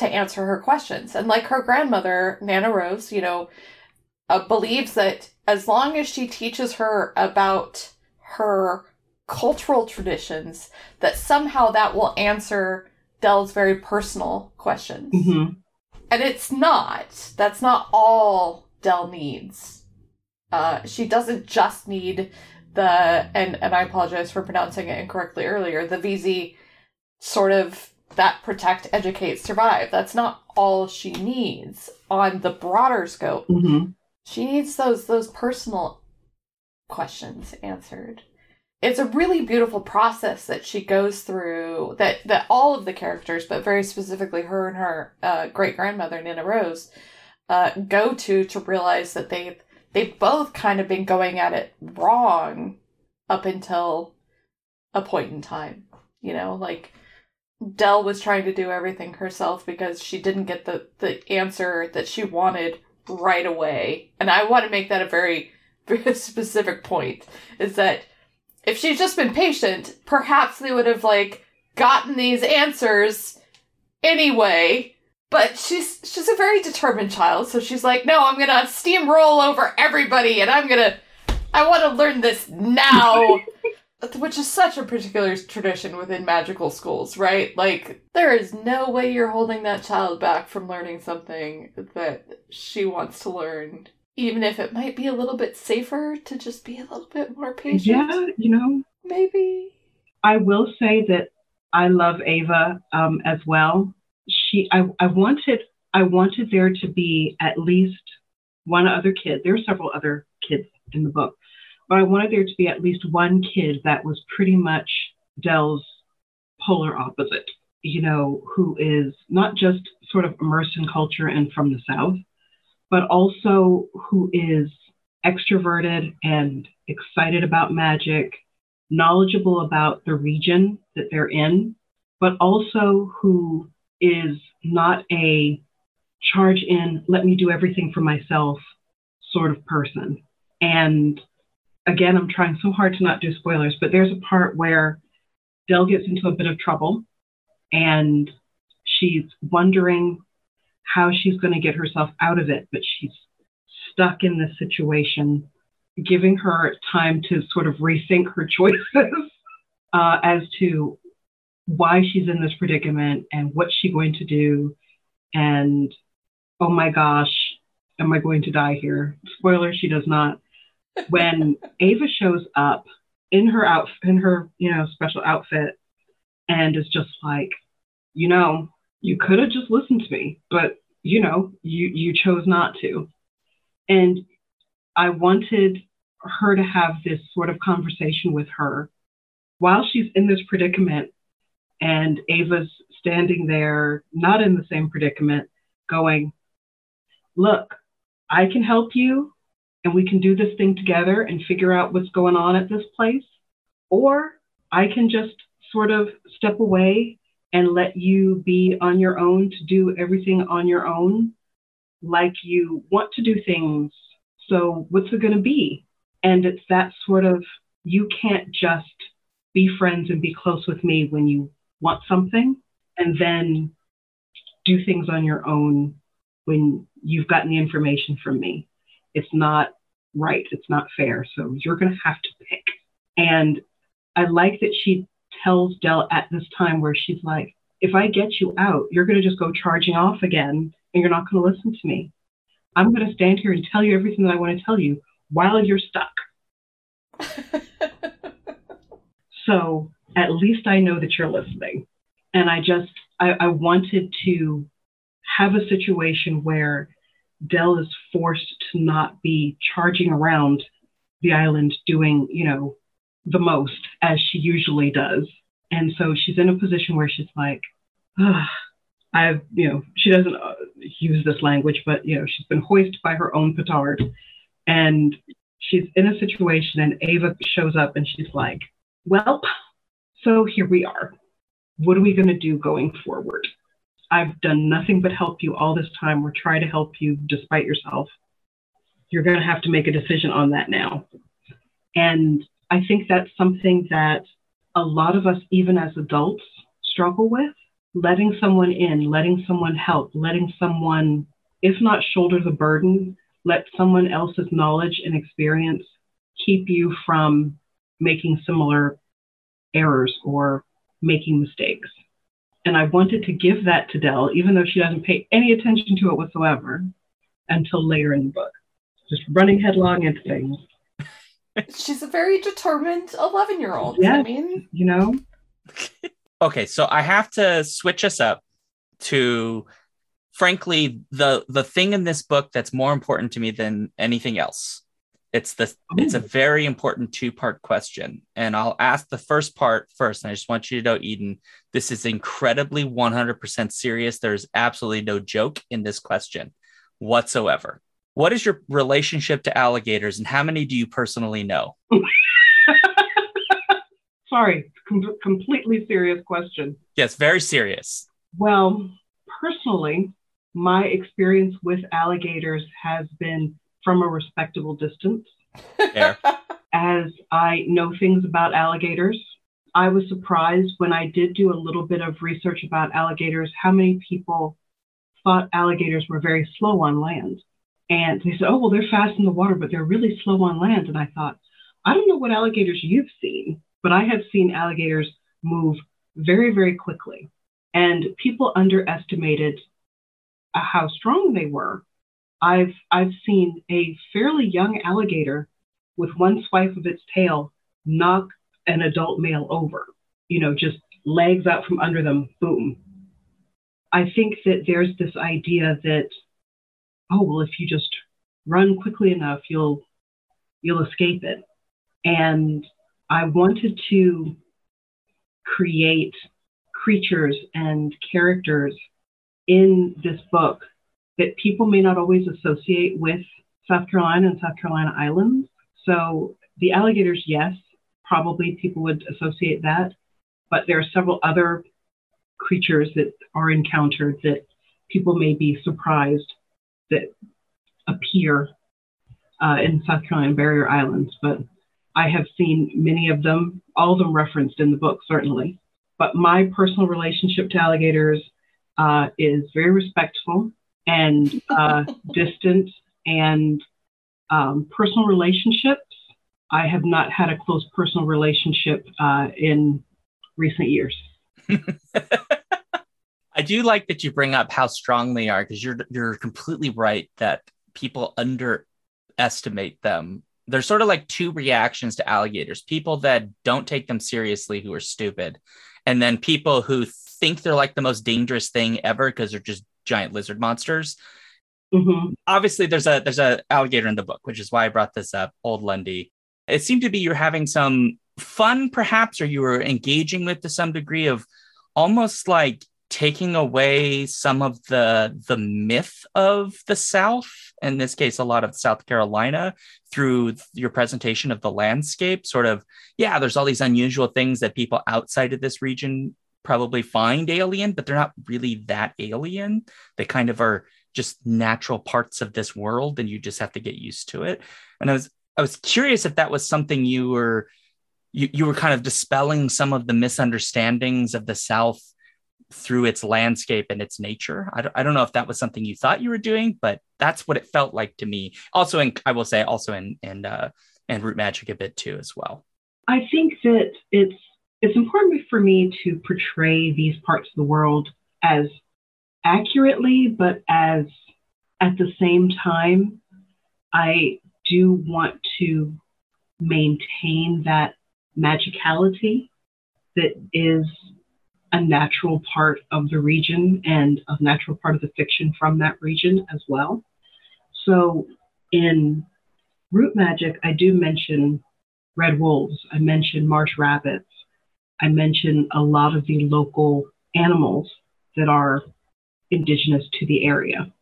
to answer her questions. And like her grandmother, Nana Rose, you know, uh, believes that as long as she teaches her about her cultural traditions, that somehow that will answer Dell's very personal questions. Mm-hmm. And it's not. That's not all Dell needs uh, she doesn't just need the and and I apologize for pronouncing it incorrectly earlier. The Vesey sort of that protect, educate, survive. That's not all she needs on the broader scope. Mm-hmm. She needs those those personal questions answered. It's a really beautiful process that she goes through that that all of the characters, but very specifically her and her uh, great grandmother Nina Rose, uh, go to to realize that they they've both kind of been going at it wrong up until a point in time. You know, like Dell was trying to do everything herself because she didn't get the, the answer that she wanted right away. And I want to make that a very, very specific point is that if she'd just been patient, perhaps they would have like gotten these answers anyway. But she's she's a very determined child, so she's like, no, I'm gonna steamroll over everybody and I'm gonna I wanna learn this now which is such a particular tradition within magical schools, right? Like, there is no way you're holding that child back from learning something that she wants to learn, even if it might be a little bit safer to just be a little bit more patient. Yeah, you know, maybe. I will say that I love Ava um, as well. She, I, I wanted, I wanted there to be at least one other kid. There are several other kids in the book, but I wanted there to be at least one kid that was pretty much Dell's polar opposite, you know, who is not just sort of immersed in culture and from the South, but also who is extroverted and excited about magic, knowledgeable about the region that they're in, but also who is not a charge in, let me do everything for myself sort of person. And again, I'm trying so hard to not do spoilers, but there's a part where Dell gets into a bit of trouble and she's wondering how she's going to get herself out of it, but she's stuck in this situation, giving her time to sort of rethink her choices uh, as to why she's in this predicament and what's she going to do. And oh my gosh, am I going to die here? Spoiler, she does not when Ava shows up in her out in her you know special outfit and is just like, you know, you could have just listened to me, but you know, you you chose not to. And I wanted her to have this sort of conversation with her while she's in this predicament and Ava's standing there, not in the same predicament, going, Look, I can help you and we can do this thing together and figure out what's going on at this place. Or I can just sort of step away and let you be on your own to do everything on your own, like you want to do things. So, what's it going to be? And it's that sort of you can't just be friends and be close with me when you want something and then do things on your own when you've gotten the information from me. It's not right. It's not fair. So you're going to have to pick. And I like that she tells Dell at this time where she's like, if I get you out, you're going to just go charging off again and you're not going to listen to me. I'm going to stand here and tell you everything that I want to tell you while you're stuck. so at least I know that you're listening. And I just, I, I wanted to have a situation where Dell is forced to not be charging around the island doing, you know, the most as she usually does. And so she's in a position where she's like, ah, I've, you know, she doesn't uh, use this language, but, you know, she's been hoisted by her own petard. And she's in a situation, and Ava shows up and she's like, well, so here we are. What are we going to do going forward? I've done nothing but help you all this time or try to help you despite yourself. You're going to have to make a decision on that now. And I think that's something that a lot of us, even as adults, struggle with letting someone in, letting someone help, letting someone, if not shoulder the burden, let someone else's knowledge and experience keep you from making similar errors or making mistakes. And I wanted to give that to Dell, even though she doesn't pay any attention to it whatsoever until later in the book. Just running headlong into things. She's a very determined 11 year old. Yeah. I mean, you know? Okay, so I have to switch us up to frankly the the thing in this book that's more important to me than anything else. It's the it's a oh. very important two-part question. And I'll ask the first part first. And I just want you to know, Eden, this is incredibly 100% serious. There's absolutely no joke in this question whatsoever. What is your relationship to alligators and how many do you personally know? Sorry, com- completely serious question. Yes, very serious. Well, personally, my experience with alligators has been from a respectable distance. As I know things about alligators, I was surprised when I did do a little bit of research about alligators how many people thought alligators were very slow on land. And they said, oh, well, they're fast in the water, but they're really slow on land. And I thought, I don't know what alligators you've seen, but I have seen alligators move very, very quickly. And people underestimated uh, how strong they were. I've I've seen a fairly young alligator with one swipe of its tail knock an adult male over. You know, just legs out from under them, boom. I think that there's this idea that, oh well, if you just run quickly enough, you'll you'll escape it. And I wanted to create creatures and characters in this book that people may not always associate with South Carolina and South Carolina islands. So the alligators, yes, probably people would associate that, but there are several other creatures that are encountered that people may be surprised that appear uh, in South Carolina barrier islands. But I have seen many of them, all of them referenced in the book, certainly. But my personal relationship to alligators uh, is very respectful and uh, distant and um, personal relationships. I have not had a close personal relationship uh, in recent years. I do like that you bring up how strong they are because you're you're completely right that people underestimate them. There's sort of like two reactions to alligators: people that don't take them seriously, who are stupid, and then people who think they're like the most dangerous thing ever because they're just giant lizard monsters. Mm-hmm. Obviously, there's a there's a alligator in the book, which is why I brought this up. Old Lundy. It seemed to be you're having some fun, perhaps, or you were engaging with to some degree of almost like taking away some of the the myth of the South. In this case, a lot of South Carolina through your presentation of the landscape. Sort of, yeah, there's all these unusual things that people outside of this region probably find alien, but they're not really that alien. They kind of are just natural parts of this world, and you just have to get used to it. And I was I was curious if that was something you were you, you were kind of dispelling some of the misunderstandings of the South through its landscape and its nature. I don't, I don't know if that was something you thought you were doing, but that's what it felt like to me. Also, in I will say, also in in uh, and root magic a bit too as well. I think that it's it's important for me to portray these parts of the world as accurately, but as at the same time, I do want to maintain that magicality that is a natural part of the region and a natural part of the fiction from that region as well. So in root magic, I do mention red wolves, I mention marsh rabbits, I mention a lot of the local animals that are indigenous to the area.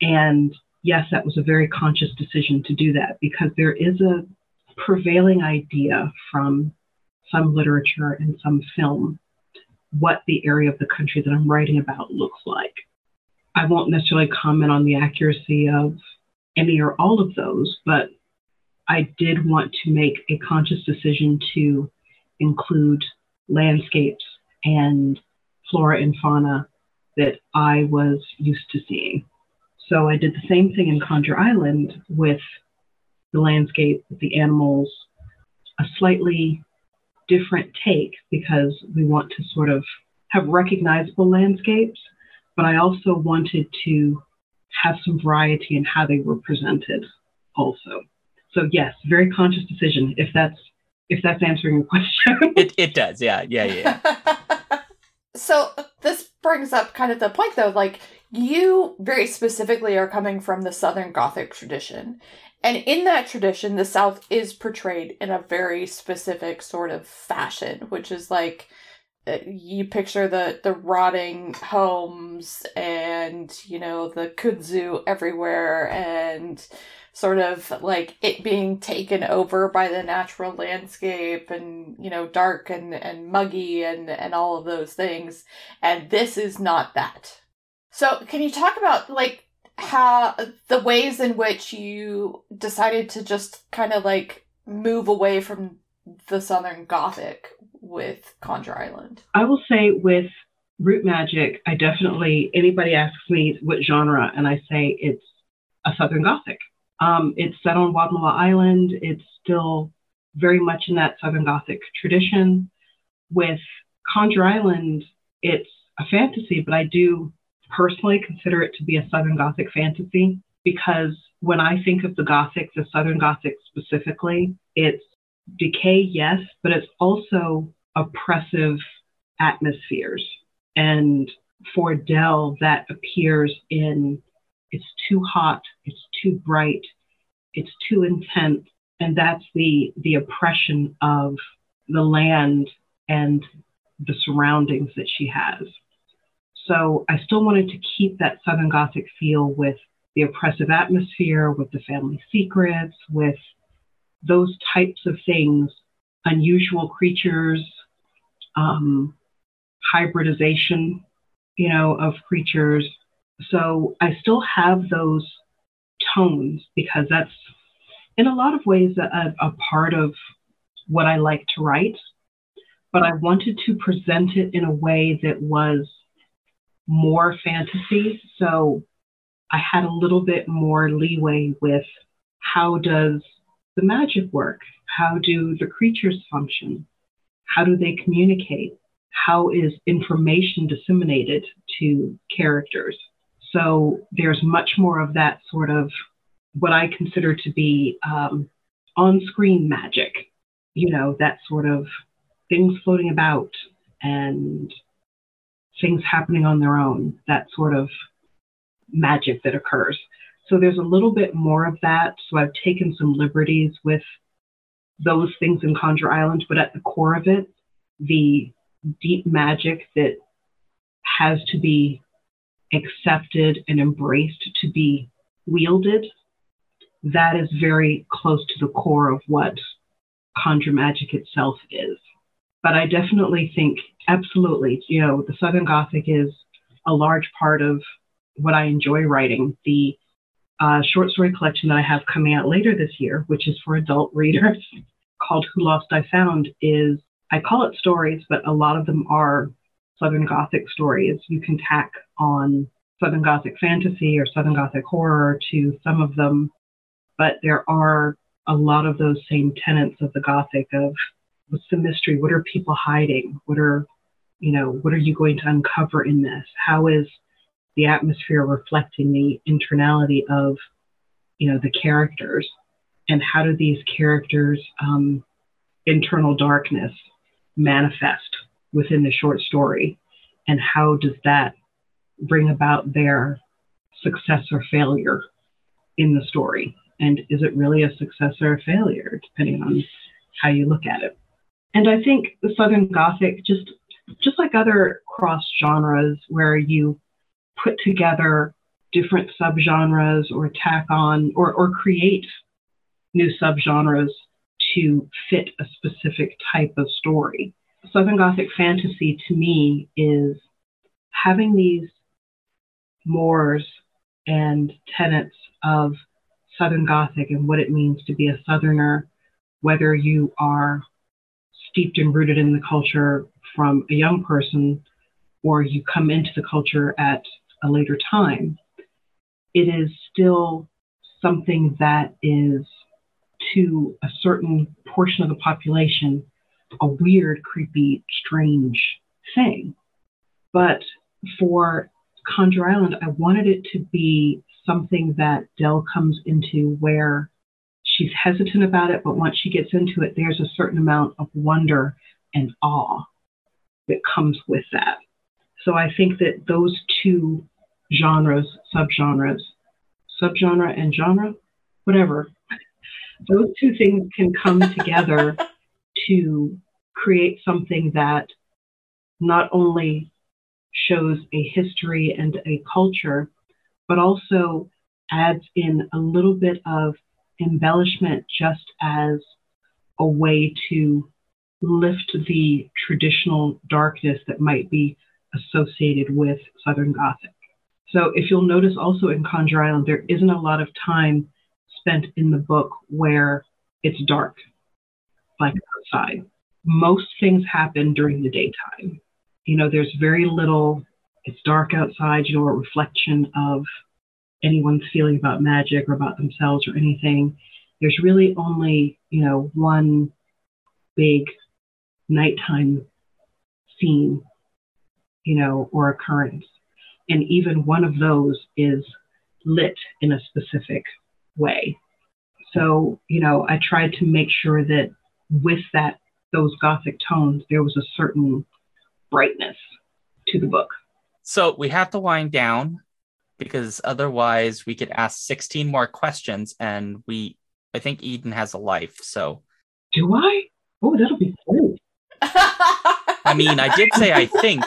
And yes, that was a very conscious decision to do that because there is a prevailing idea from some literature and some film what the area of the country that I'm writing about looks like. I won't necessarily comment on the accuracy of any or all of those, but I did want to make a conscious decision to include landscapes and flora and fauna that I was used to seeing. So I did the same thing in Conjure Island with the landscape, with the animals, a slightly different take because we want to sort of have recognizable landscapes, but I also wanted to have some variety in how they were presented also. So yes, very conscious decision. If that's if that's answering your question. it, it does. Yeah. Yeah. Yeah. so this brings up kind of the point though, like you very specifically are coming from the Southern Gothic tradition. And in that tradition, the South is portrayed in a very specific sort of fashion, which is like uh, you picture the the rotting homes and you know the kudzu everywhere and sort of like it being taken over by the natural landscape and you know dark and and muggy and and all of those things. And this is not that. So can you talk about like how the ways in which you decided to just kind of like move away from the southern gothic with conjure island? I will say with root magic i definitely anybody asks me what genre and i say it's a southern gothic um, it's set on Wadmalaw Island. It's still very much in that Southern Gothic tradition. With Conjure Island, it's a fantasy, but I do personally consider it to be a Southern Gothic fantasy because when I think of the Gothic, the Southern Gothic specifically, it's decay, yes, but it's also oppressive atmospheres. And for Dell, that appears in it's too hot, it's too bright, it's too intense, and that's the the oppression of the land and the surroundings that she has. So I still wanted to keep that Southern Gothic feel with the oppressive atmosphere, with the family secrets, with those types of things, unusual creatures, um, hybridization, you know, of creatures, so I still have those tones because that's in a lot of ways a, a part of what I like to write. But I wanted to present it in a way that was more fantasy. So I had a little bit more leeway with how does the magic work? How do the creatures function? How do they communicate? How is information disseminated to characters? So there's much more of that sort of what I consider to be um, on screen magic, you know, that sort of things floating about and things happening on their own, that sort of magic that occurs. So there's a little bit more of that. So I've taken some liberties with those things in Conjure Island, but at the core of it, the deep magic that has to be accepted and embraced to be wielded, that is very close to the core of what conjure magic itself is. But I definitely think, absolutely, you know, the Southern Gothic is a large part of what I enjoy writing. The uh, short story collection that I have coming out later this year, which is for adult readers, called Who Lost I Found, is I call it stories, but a lot of them are Southern Gothic stories. You can tack on Southern Gothic fantasy or Southern Gothic horror to some of them, but there are a lot of those same tenets of the Gothic of what's the mystery? What are people hiding? What are, you know, what are you going to uncover in this? How is the atmosphere reflecting the internality of, you know, the characters? And how do these characters' um, internal darkness manifest within the short story? And how does that bring about their success or failure in the story? And is it really a success or a failure, depending on how you look at it? And I think the Southern Gothic, just just like other cross genres where you put together different subgenres or tack on or, or create new subgenres to fit a specific type of story. Southern Gothic fantasy to me is having these mores and tenets of Southern Gothic and what it means to be a Southerner, whether you are steeped and rooted in the culture from a young person or you come into the culture at a later time, it is still something that is to a certain portion of the population a weird, creepy, strange thing. But for Conjure Island, I wanted it to be something that Dell comes into where she's hesitant about it, but once she gets into it, there's a certain amount of wonder and awe that comes with that. So I think that those two genres, subgenres, subgenre and genre, whatever, those two things can come together to create something that not only shows a history and a culture, but also adds in a little bit of embellishment just as a way to lift the traditional darkness that might be associated with Southern Gothic. So, if you'll notice also in Conjure Island, there isn't a lot of time spent in the book where it's dark, like outside. Most things happen during the daytime. You know, there's very little, it's dark outside, you know, a reflection of anyone's feeling about magic or about themselves or anything. There's really only, you know, one big nighttime scene, you know, or occurrence. And even one of those is lit in a specific way. So, you know, I tried to make sure that with that, those Gothic tones, there was a certain brightness to the book. So we have to wind down because otherwise we could ask 16 more questions and we I think Eden has a life. So do I? Oh, that'll be cool. I mean, I did say I think.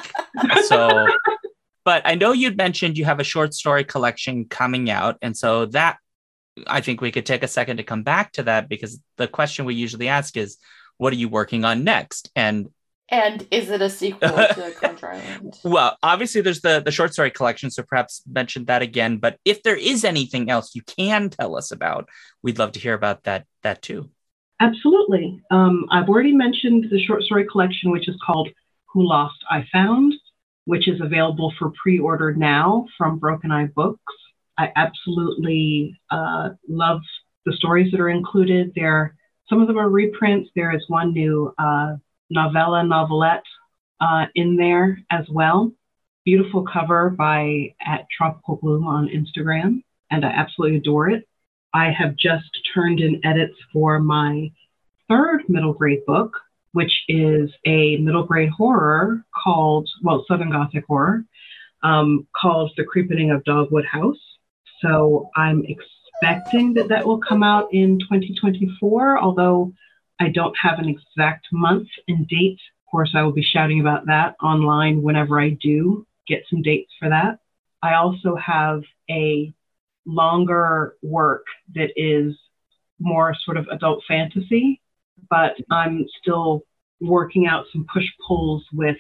So but I know you'd mentioned you have a short story collection coming out and so that I think we could take a second to come back to that because the question we usually ask is what are you working on next? And and is it a sequel to Conjure Island? Well, obviously there's the the short story collection, so perhaps mention that again. But if there is anything else you can tell us about, we'd love to hear about that that too. Absolutely. Um, I've already mentioned the short story collection, which is called Who Lost I Found, which is available for pre-order now from Broken Eye Books. I absolutely uh, love the stories that are included. There, some of them are reprints. There is one new uh, novella novelette uh, in there as well. Beautiful cover by at Tropical Bloom on Instagram, and I absolutely adore it. I have just turned in edits for my third middle grade book, which is a middle grade horror called, well, Southern Gothic horror, um, called The Creepening of Dogwood House. So I'm expecting that that will come out in 2024, although I don't have an exact month and date. Of course, I will be shouting about that online whenever I do get some dates for that. I also have a longer work that is more sort of adult fantasy, but I'm still working out some push pulls with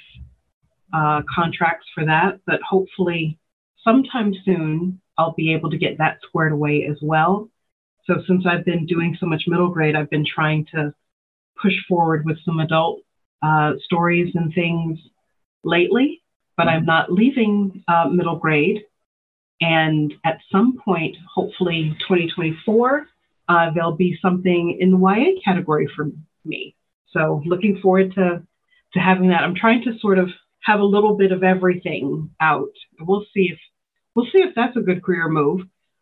uh, contracts for that. But hopefully, sometime soon, I'll be able to get that squared away as well. So, since I've been doing so much middle grade, I've been trying to push forward with some adult uh, stories and things lately, but I'm not leaving uh, middle grade. And at some point, hopefully 2024, uh, there'll be something in the YA category for me. So looking forward to to having that. I'm trying to sort of have a little bit of everything out. We'll see if we'll see if that's a good career move.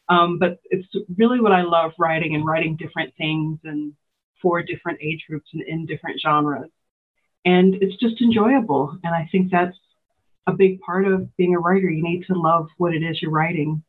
Um, but it's really what I love writing and writing different things and for different age groups and in different genres. And it's just enjoyable. And I think that's a big part of being a writer. You need to love what it is you're writing.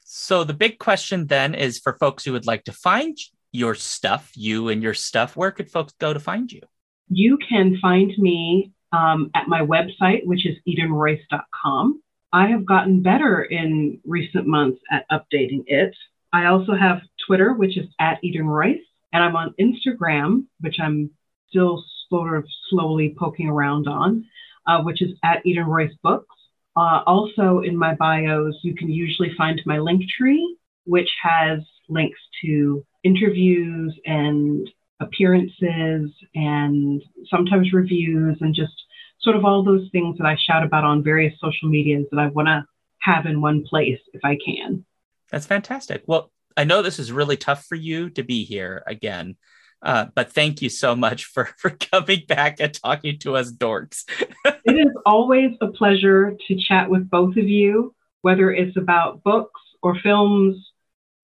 So the big question then is for folks who would like to find your stuff, you and your stuff, where could folks go to find you? You can find me um, at my website, which is edenroyce.com. I have gotten better in recent months at updating it. I also have Twitter, which is at Eden Royce. And I'm on Instagram, which I'm still sort of slowly poking around on, uh, which is at Eden Royce Books. Uh, also, in my bios, you can usually find my link tree, which has links to interviews and appearances and sometimes reviews and just sort of all those things that I shout about on various social medias that I want to have in one place if I can. That's fantastic. Well, I know this is really tough for you to be here again, uh, but thank you so much for for coming back and talking to us dorks. it is always a pleasure to chat with both of you, whether it's about books or films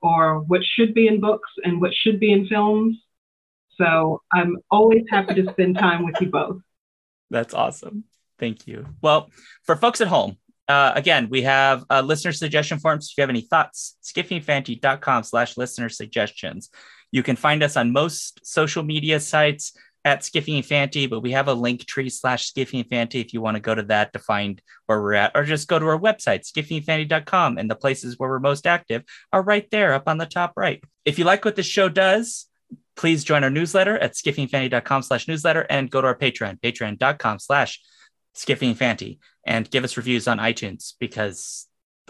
or what should be in books and what should be in films. So I'm always happy to spend time with you both. That's awesome. Thank you. Well, for folks at home, uh, again, we have uh, listener suggestion forms. If you have any thoughts, skiffyandfanty.com slash listener suggestions. You can find us on most social media sites at Skiffy and Fanty, but we have a link tree slash Skiffy and Fanty if you want to go to that to find where we're at, or just go to our website, skiffyandfanty.com, and the places where we're most active are right there up on the top right. If you like what this show does, please join our newsletter at skiffyandfanty.com slash newsletter and go to our Patreon, patreon.com slash Skiffy and Fanty, and give us reviews on iTunes because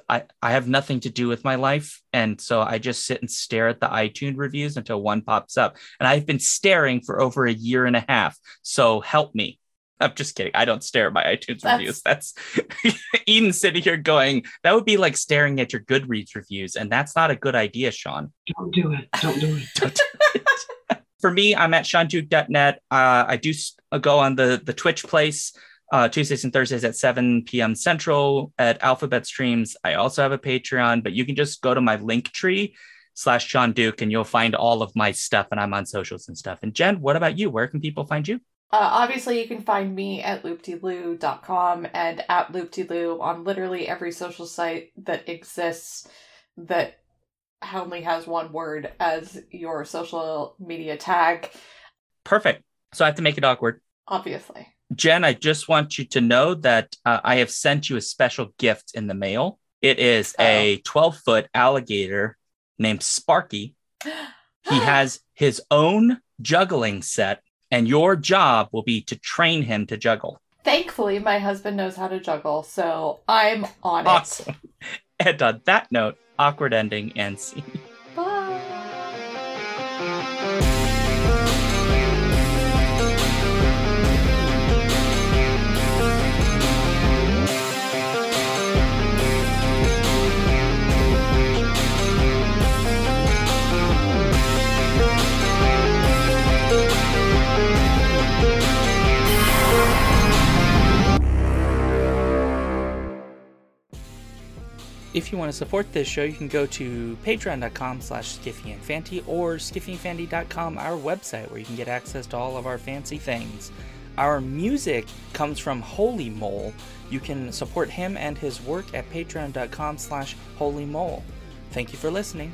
I, I have nothing to do with my life. And so I just sit and stare at the iTunes reviews until one pops up. And I've been staring for over a year and a half. So help me. I'm just kidding. I don't stare at my iTunes That's... reviews. That's Eden sitting here going, that would be like staring at your Goodreads reviews. And that's not a good idea, Shaun. Don't do it. Don't do it. don't do it. For me, I'm at seanduke.net. Uh, I do go on the, the Twitch place uh, Tuesdays and Thursdays at 7 p.m. Central at Alphabet Streams. I also have a Patreon, but you can just go to my link tree slash Shaun Duke and you'll find all of my stuff and I'm on socials and stuff. And Jen, what about you? Where can people find you? Uh, obviously, you can find me at loopdeloo.com and at loopdeloo on literally every social site that exists that only has one word as your social media tag. Perfect. So I have to make it awkward. Obviously. Jen, I just want you to know that uh, I have sent you a special gift in the mail. It is oh. a 12 foot alligator named Sparky. he has his own juggling set, and your job will be to train him to juggle. Thankfully, my husband knows how to juggle, so I'm on awesome. it. And on that note, awkward ending and scene. If you want to support this show, you can go to patreon.com slash skiffyandfanty or skiffyandfanty.com, our website, where you can get access to all of our fancy things. Our music comes from Holy Mole. You can support him and his work at patreon.com slash holymole. Thank you for listening.